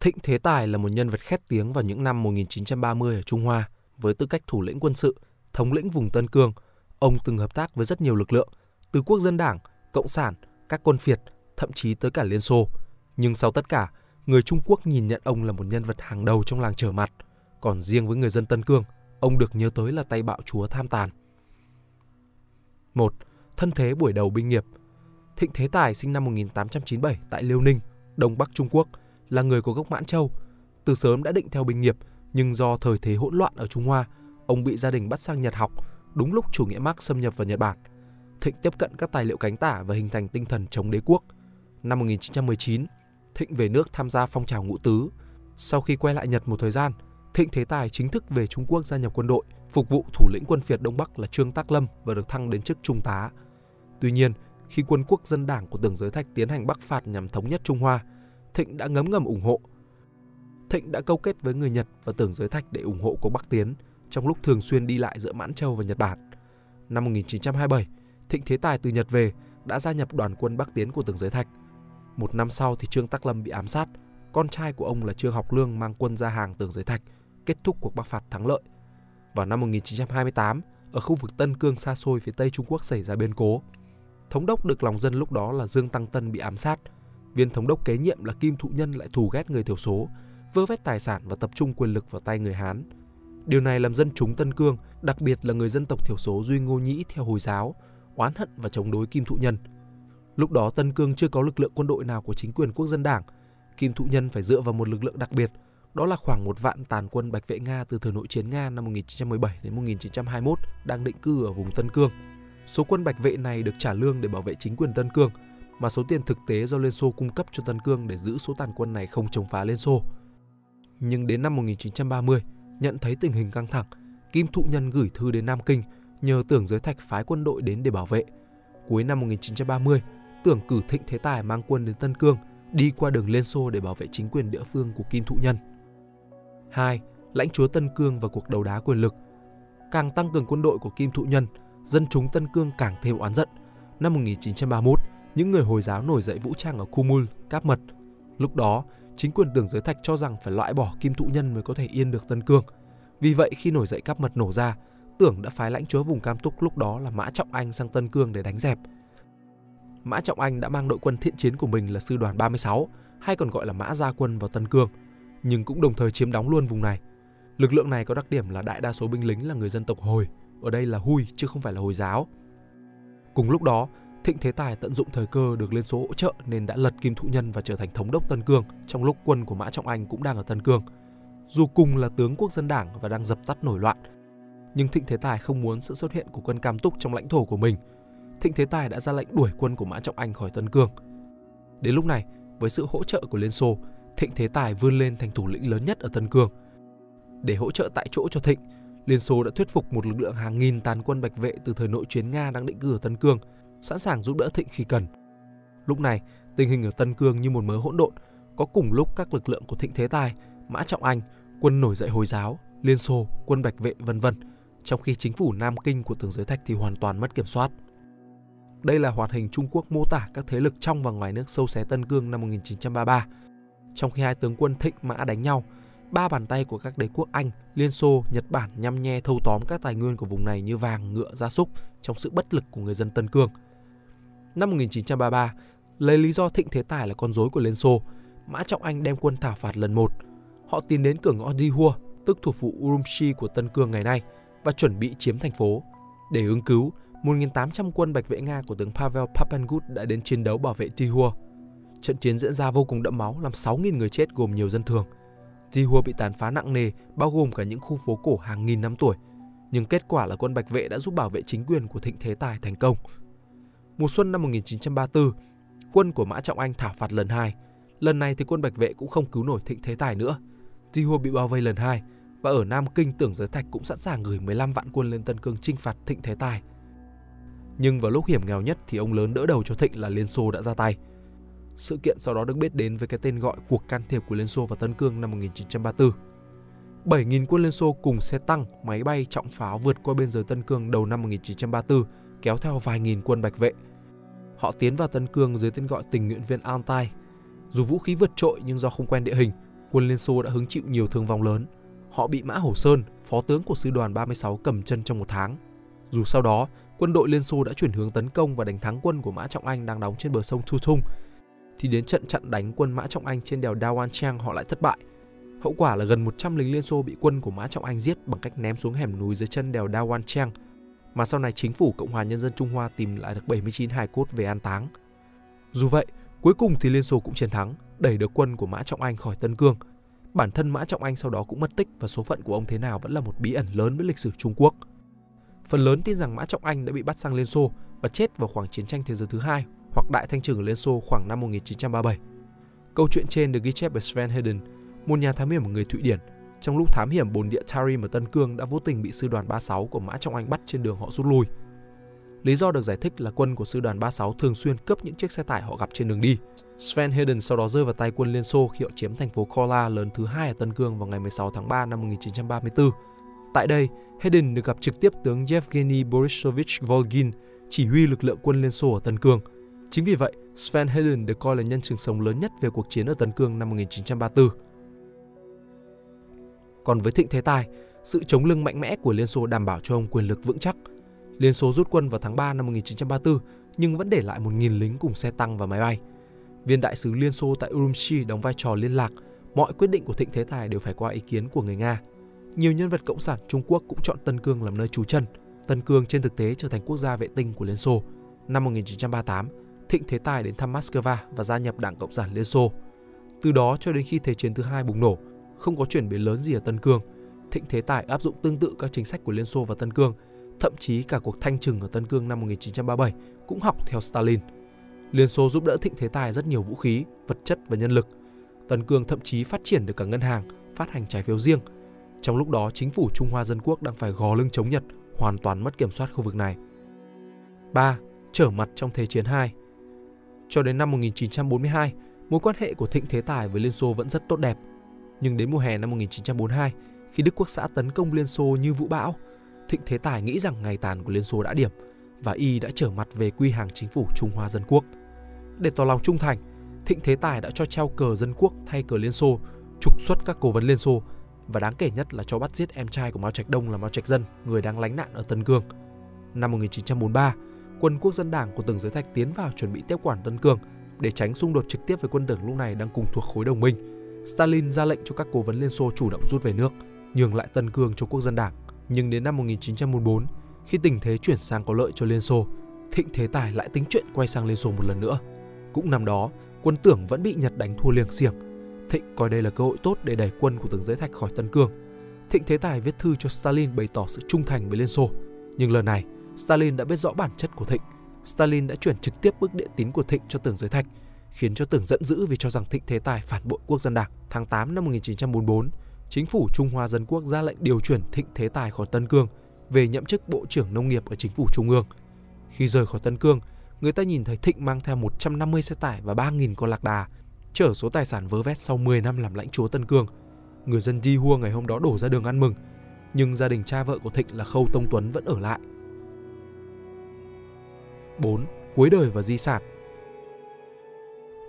Thịnh Thế Tài là một nhân vật khét tiếng vào những năm 1930 ở Trung Hoa với tư cách thủ lĩnh quân sự, thống lĩnh vùng Tân Cương. Ông từng hợp tác với rất nhiều lực lượng, từ quốc dân đảng, cộng sản, các quân phiệt, thậm chí tới cả Liên Xô. Nhưng sau tất cả, người Trung Quốc nhìn nhận ông là một nhân vật hàng đầu trong làng trở mặt. Còn riêng với người dân Tân Cương, ông được nhớ tới là tay bạo chúa tham tàn. 1. Thân thế buổi đầu binh nghiệp Thịnh Thế Tài sinh năm 1897 tại Liêu Ninh, Đông Bắc Trung Quốc, là người có gốc Mãn Châu. Từ sớm đã định theo binh nghiệp, nhưng do thời thế hỗn loạn ở Trung Hoa, ông bị gia đình bắt sang Nhật học, đúng lúc chủ nghĩa Mark xâm nhập vào Nhật Bản. Thịnh tiếp cận các tài liệu cánh tả và hình thành tinh thần chống đế quốc. Năm 1919, Thịnh về nước tham gia phong trào ngũ tứ. Sau khi quay lại Nhật một thời gian, Thịnh Thế Tài chính thức về Trung Quốc gia nhập quân đội, phục vụ thủ lĩnh quân phiệt Đông Bắc là Trương Tác Lâm và được thăng đến chức trung tá. Tuy nhiên, khi quân quốc dân đảng của Tưởng Giới Thạch tiến hành bắc phạt nhằm thống nhất Trung Hoa, Thịnh đã ngấm ngầm ủng hộ. Thịnh đã câu kết với người Nhật và Tưởng Giới Thạch để ủng hộ cuộc Bắc tiến trong lúc thường xuyên đi lại giữa Mãn Châu và Nhật Bản. Năm 1927, Thịnh Thế Tài từ Nhật về đã gia nhập đoàn quân Bắc tiến của Tưởng Giới Thạch. Một năm sau thì Trương Tắc Lâm bị ám sát, con trai của ông là Trương Học Lương mang quân ra hàng Tưởng Giới Thạch, kết thúc cuộc bắc phạt thắng lợi. Vào năm 1928, ở khu vực Tân Cương xa xôi phía Tây Trung Quốc xảy ra biến cố. Thống đốc được lòng dân lúc đó là Dương Tăng Tân bị ám sát. Viên thống đốc kế nhiệm là Kim Thụ Nhân lại thù ghét người thiểu số, vơ vét tài sản và tập trung quyền lực vào tay người Hán. Điều này làm dân chúng Tân Cương, đặc biệt là người dân tộc thiểu số Duy Ngô Nhĩ theo Hồi giáo, oán hận và chống đối Kim Thụ Nhân. Lúc đó Tân Cương chưa có lực lượng quân đội nào của chính quyền quốc dân đảng. Kim Thụ Nhân phải dựa vào một lực lượng đặc biệt, đó là khoảng một vạn tàn quân Bạch Vệ Nga từ thời nội chiến Nga năm 1917 đến 1921 đang định cư ở vùng Tân Cương. Số quân Bạch Vệ này được trả lương để bảo vệ chính quyền Tân Cương, mà số tiền thực tế do Liên Xô cung cấp cho Tân Cương để giữ số tàn quân này không chống phá Liên Xô. Nhưng đến năm 1930, nhận thấy tình hình căng thẳng, Kim Thụ Nhân gửi thư đến Nam Kinh nhờ Tưởng Giới Thạch phái quân đội đến để bảo vệ. Cuối năm 1930, Tưởng cử Thịnh Thế Tài mang quân đến Tân Cương, đi qua đường Liên Xô để bảo vệ chính quyền địa phương của Kim Thụ Nhân. 2. Lãnh chúa Tân Cương và cuộc đấu đá quyền lực. Càng tăng cường quân đội của Kim Thụ Nhân, dân chúng Tân Cương càng thêm oán giận. Năm 1931, những người Hồi giáo nổi dậy vũ trang ở Kumul, Cáp Mật. Lúc đó, chính quyền Tưởng Giới Thạch cho rằng phải loại bỏ Kim Thụ Nhân mới có thể yên được Tân Cương. Vì vậy khi nổi dậy Cáp Mật nổ ra, Tưởng đã phái lãnh chúa vùng Cam Túc lúc đó là Mã Trọng Anh sang Tân Cương để đánh dẹp. Mã Trọng Anh đã mang đội quân thiện chiến của mình là sư đoàn 36, hay còn gọi là Mã Gia Quân vào Tân Cương – nhưng cũng đồng thời chiếm đóng luôn vùng này. Lực lượng này có đặc điểm là đại đa số binh lính là người dân tộc Hồi, ở đây là Hui chứ không phải là Hồi giáo. Cùng lúc đó, Thịnh Thế Tài tận dụng thời cơ được Liên Xô hỗ trợ nên đã lật Kim Thụ Nhân và trở thành thống đốc Tân Cương trong lúc quân của Mã Trọng Anh cũng đang ở Tân Cương. Dù cùng là tướng quốc dân đảng và đang dập tắt nổi loạn, nhưng Thịnh Thế Tài không muốn sự xuất hiện của quân Cam Túc trong lãnh thổ của mình. Thịnh Thế Tài đã ra lệnh đuổi quân của Mã Trọng Anh khỏi Tân Cương. Đến lúc này, với sự hỗ trợ của Liên Xô, Thịnh Thế Tài vươn lên thành thủ lĩnh lớn nhất ở Tân Cương. Để hỗ trợ tại chỗ cho Thịnh, Liên Xô đã thuyết phục một lực lượng hàng nghìn tàn quân bạch vệ từ thời nội chiến Nga đang định cư ở Tân Cương, sẵn sàng giúp đỡ Thịnh khi cần. Lúc này, tình hình ở Tân Cương như một mớ hỗn độn, có cùng lúc các lực lượng của Thịnh Thế Tài, Mã Trọng Anh, quân nổi dậy Hồi giáo, Liên Xô, quân bạch vệ vân vân, trong khi chính phủ Nam Kinh của Tưởng Giới Thạch thì hoàn toàn mất kiểm soát. Đây là hoạt hình Trung Quốc mô tả các thế lực trong và ngoài nước sâu xé Tân Cương năm 1933 trong khi hai tướng quân Thịnh Mã đánh nhau, ba bàn tay của các đế quốc Anh, Liên Xô, Nhật Bản nhăm nhe thâu tóm các tài nguyên của vùng này như vàng, ngựa, gia súc trong sự bất lực của người dân Tân Cương. Năm 1933, lấy lý do Thịnh Thế Tài là con rối của Liên Xô, Mã Trọng Anh đem quân thảo phạt lần một. Họ tiến đến cửa ngõ Dihua, tức thủ phủ Urumqi của Tân Cương ngày nay, và chuẩn bị chiếm thành phố. Để ứng cứu, 1.800 quân bạch vệ Nga của tướng Pavel Papangut đã đến chiến đấu bảo vệ Dihua. Trận chiến diễn ra vô cùng đẫm máu, làm 6.000 người chết gồm nhiều dân thường. Jihua bị tàn phá nặng nề, bao gồm cả những khu phố cổ hàng nghìn năm tuổi. Nhưng kết quả là quân Bạch Vệ đã giúp bảo vệ chính quyền của Thịnh Thế Tài thành công. Mùa xuân năm 1934, quân của Mã Trọng Anh thảo phạt lần hai. Lần này thì quân Bạch Vệ cũng không cứu nổi Thịnh Thế Tài nữa. Di Jihua bị bao vây lần hai và ở Nam Kinh Tưởng Giới Thạch cũng sẵn sàng gửi 15 vạn quân lên Tân Cương chinh phạt Thịnh Thế Tài. Nhưng vào lúc hiểm nghèo nhất thì ông lớn đỡ đầu cho Thịnh là Liên Xô đã ra tay – sự kiện sau đó được biết đến với cái tên gọi cuộc can thiệp của Liên Xô vào Tân Cương năm 1934. 7.000 quân Liên Xô cùng xe tăng, máy bay, trọng pháo vượt qua biên giới Tân Cương đầu năm 1934, kéo theo vài nghìn quân bạch vệ. Họ tiến vào Tân Cương dưới tên gọi tình nguyện viên Altai. Dù vũ khí vượt trội nhưng do không quen địa hình, quân Liên Xô đã hứng chịu nhiều thương vong lớn. Họ bị Mã Hổ Sơn, phó tướng của sư đoàn 36 cầm chân trong một tháng. Dù sau đó, quân đội Liên Xô đã chuyển hướng tấn công và đánh thắng quân của Mã Trọng Anh đang đóng trên bờ sông Thu Thung, thì đến trận chặn đánh quân Mã Trọng Anh trên đèo Dawan Chang họ lại thất bại. Hậu quả là gần 100 lính Liên Xô bị quân của Mã Trọng Anh giết bằng cách ném xuống hẻm núi dưới chân đèo Dawan Chang, mà sau này chính phủ Cộng hòa Nhân dân Trung Hoa tìm lại được 79 hài cốt về an táng. Dù vậy, cuối cùng thì Liên Xô cũng chiến thắng, đẩy được quân của Mã Trọng Anh khỏi Tân Cương. Bản thân Mã Trọng Anh sau đó cũng mất tích và số phận của ông thế nào vẫn là một bí ẩn lớn với lịch sử Trung Quốc. Phần lớn tin rằng Mã Trọng Anh đã bị bắt sang Liên Xô và chết vào khoảng chiến tranh thế giới thứ hai hoặc đại thanh trừng ở Liên Xô khoảng năm 1937. Câu chuyện trên được ghi chép bởi Sven Hedden, một nhà thám hiểm người Thụy Điển, trong lúc thám hiểm bồn địa Tarim ở Tân Cương đã vô tình bị sư đoàn 36 của Mã Trọng Anh bắt trên đường họ rút lui. Lý do được giải thích là quân của sư đoàn 36 thường xuyên cướp những chiếc xe tải họ gặp trên đường đi. Sven Hedden sau đó rơi vào tay quân Liên Xô khi họ chiếm thành phố Kola lớn thứ hai ở Tân Cương vào ngày 16 tháng 3 năm 1934. Tại đây, Hedden được gặp trực tiếp tướng Yevgeny Borisovich Volgin, chỉ huy lực lượng quân Liên Xô ở Tân Cương. Chính vì vậy, Sven Hedden được coi là nhân chứng sống lớn nhất về cuộc chiến ở Tân Cương năm 1934. Còn với Thịnh Thế Tài, sự chống lưng mạnh mẽ của Liên Xô đảm bảo cho ông quyền lực vững chắc. Liên Xô rút quân vào tháng 3 năm 1934 nhưng vẫn để lại 1.000 lính cùng xe tăng và máy bay. Viên đại sứ Liên Xô tại Urumqi đóng vai trò liên lạc, mọi quyết định của Thịnh Thế Tài đều phải qua ý kiến của người Nga. Nhiều nhân vật cộng sản Trung Quốc cũng chọn Tân Cương làm nơi trú chân. Tân Cương trên thực tế trở thành quốc gia vệ tinh của Liên Xô. Năm 1938, Thịnh Thế Tài đến thăm Moscow và gia nhập Đảng Cộng sản Liên Xô. Từ đó cho đến khi Thế chiến thứ hai bùng nổ, không có chuyển biến lớn gì ở Tân Cương. Thịnh Thế Tài áp dụng tương tự các chính sách của Liên Xô và Tân Cương, thậm chí cả cuộc thanh trừng ở Tân Cương năm 1937 cũng học theo Stalin. Liên Xô giúp đỡ Thịnh Thế Tài rất nhiều vũ khí, vật chất và nhân lực. Tân Cương thậm chí phát triển được cả ngân hàng, phát hành trái phiếu riêng. Trong lúc đó, chính phủ Trung Hoa Dân Quốc đang phải gò lưng chống Nhật, hoàn toàn mất kiểm soát khu vực này. 3. Trở mặt trong Thế chiến 2 Cho đến năm 1942, mối quan hệ của Thịnh Thế Tài với Liên Xô vẫn rất tốt đẹp. Nhưng đến mùa hè năm 1942, khi Đức Quốc xã tấn công Liên Xô như vũ bão, Thịnh Thế Tài nghĩ rằng ngày tàn của Liên Xô đã điểm và y đã trở mặt về quy hàng chính phủ Trung Hoa Dân Quốc. Để tỏ lòng trung thành, Thịnh Thế Tài đã cho treo cờ Dân Quốc thay cờ Liên Xô, trục xuất các cố vấn Liên Xô và đáng kể nhất là cho bắt giết em trai của Mao Trạch Đông là Mao Trạch Dân, người đang lánh nạn ở Tân Cương. Năm 1943, quân quốc dân đảng của từng Giới Thạch tiến vào chuẩn bị tiếp quản Tân Cương để tránh xung đột trực tiếp với quân Tưởng lúc này đang cùng thuộc khối đồng minh. Stalin ra lệnh cho các cố vấn Liên Xô chủ động rút về nước, nhường lại Tân Cương cho quốc dân đảng. Nhưng đến năm 1944, khi tình thế chuyển sang có lợi cho Liên Xô, Thịnh Thế Tài lại tính chuyện quay sang Liên Xô một lần nữa. Cũng năm đó, quân Tưởng vẫn bị Nhật đánh thua liềng xiềng. Thịnh coi đây là cơ hội tốt để đẩy quân của Tưởng Giới Thạch khỏi Tân Cương. Thịnh Thế Tài viết thư cho Stalin bày tỏ sự trung thành với Liên Xô. Nhưng lần này, Stalin đã biết rõ bản chất của Thịnh. Stalin đã chuyển trực tiếp bức điện tín của Thịnh cho Tưởng Giới Thạch, khiến cho Tưởng giận dữ vì cho rằng Thịnh Thế Tài phản bội quốc dân đảng. Tháng 8 năm 1944, chính phủ Trung Hoa Dân Quốc ra lệnh điều chuyển Thịnh Thế Tài khỏi Tân Cương về nhậm chức Bộ trưởng Nông nghiệp ở chính phủ Trung ương. Khi rời khỏi Tân Cương, người ta nhìn thấy Thịnh mang theo 150 xe tải và 3.000 con lạc đà, chở số tài sản vơ vét sau 10 năm làm lãnh chúa Tân Cương. Người dân Di Hua ngày hôm đó đổ ra đường ăn mừng, nhưng gia đình cha vợ của Thịnh là Khâu Tông Tuấn vẫn ở lại. 4. Cuối đời và di sản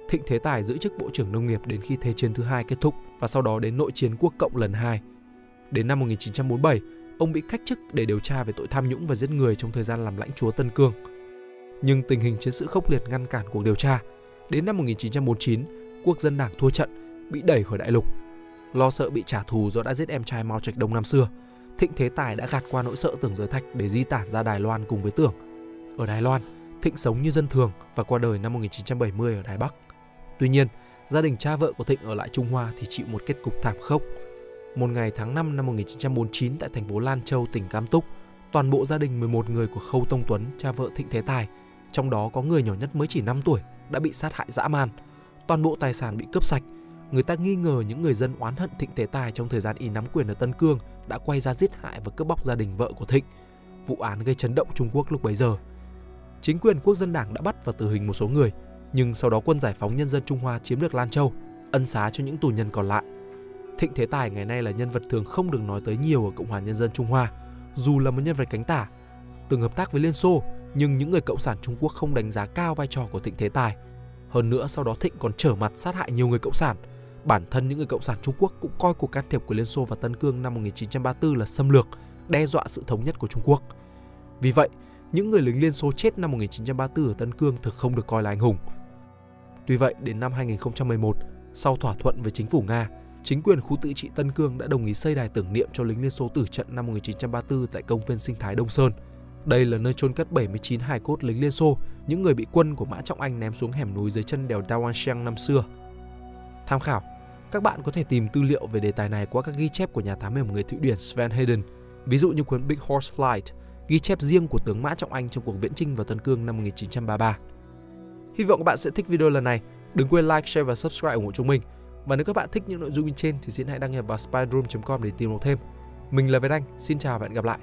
Thịnh Thế Tài giữ chức Bộ trưởng Nông nghiệp đến khi Thế chiến thứ hai kết thúc và sau đó đến nội chiến quốc cộng lần hai. Đến năm 1947, ông bị cách chức để điều tra về tội tham nhũng và giết người trong thời gian làm lãnh chúa Tân Cương. Nhưng tình hình chiến sự khốc liệt ngăn cản cuộc điều tra. Đến năm 1949, quốc dân đảng thua trận, bị đẩy khỏi đại lục. Lo sợ bị trả thù do đã giết em trai Mao Trạch Đông năm xưa, Thịnh Thế Tài đã gạt qua nỗi sợ tưởng giới thạch để di tản ra Đài Loan cùng với tưởng. Ở Đài Loan, Thịnh sống như dân thường và qua đời năm 1970 ở Đài Bắc. Tuy nhiên, gia đình cha vợ của Thịnh ở lại Trung Hoa thì chịu một kết cục thảm khốc. Một ngày tháng 5 năm 1949 tại thành phố Lan Châu, tỉnh Cam Túc, toàn bộ gia đình 11 người của Khâu Tông Tuấn, cha vợ Thịnh Thế Tài, trong đó có người nhỏ nhất mới chỉ 5 tuổi, đã bị sát hại dã man. Toàn bộ tài sản bị cướp sạch. Người ta nghi ngờ những người dân oán hận Thịnh Thế Tài trong thời gian y nắm quyền ở Tân Cương đã quay ra giết hại và cướp bóc gia đình vợ của Thịnh. Vụ án gây chấn động Trung Quốc lúc bấy giờ. Chính quyền quốc dân đảng đã bắt và tử hình một số người, nhưng sau đó quân giải phóng nhân dân Trung Hoa chiếm được Lan Châu, ân xá cho những tù nhân còn lại. Thịnh Thế Tài ngày nay là nhân vật thường không được nói tới nhiều ở Cộng hòa Nhân dân Trung Hoa, dù là một nhân vật cánh tả. Từng hợp tác với Liên Xô, nhưng những người cộng sản Trung Quốc không đánh giá cao vai trò của Thịnh Thế Tài. Hơn nữa sau đó Thịnh còn trở mặt sát hại nhiều người cộng sản, bản thân những người cộng sản Trung Quốc cũng coi cuộc can thiệp của Liên Xô vào Tân Cương năm 1934 là xâm lược, đe dọa sự thống nhất của Trung Quốc. Vì vậy, những người lính Liên Xô chết năm 1934 ở Tân Cương thực không được coi là anh hùng. Tuy vậy, đến năm 2011, sau thỏa thuận với chính phủ Nga, chính quyền khu tự trị Tân Cương đã đồng ý xây đài tưởng niệm cho lính Liên Xô tử trận năm 1934 tại công viên sinh thái Đông Sơn. Đây là nơi chôn cất 79 hài cốt lính Liên Xô, những người bị quân của Mã Trọng Anh ném xuống hẻm núi dưới chân đèo Dawansheng năm xưa. Tham khảo, các bạn có thể tìm tư liệu về đề tài này qua các ghi chép của nhà thám hiểm người Thụy Điển Sven Hayden, ví dụ như cuốn Big Horse Flight, ghi chép riêng của tướng Mã Trọng Anh trong cuộc viễn chinh vào Tân Cương năm 1933. Hy vọng các bạn sẽ thích video lần này. Đừng quên like, share và subscribe ủng hộ chúng mình. Và nếu các bạn thích những nội dung bên trên thì xin hãy đăng nhập vào spyroom.com để tìm hiểu thêm. Mình là Việt Anh, xin chào và hẹn gặp lại.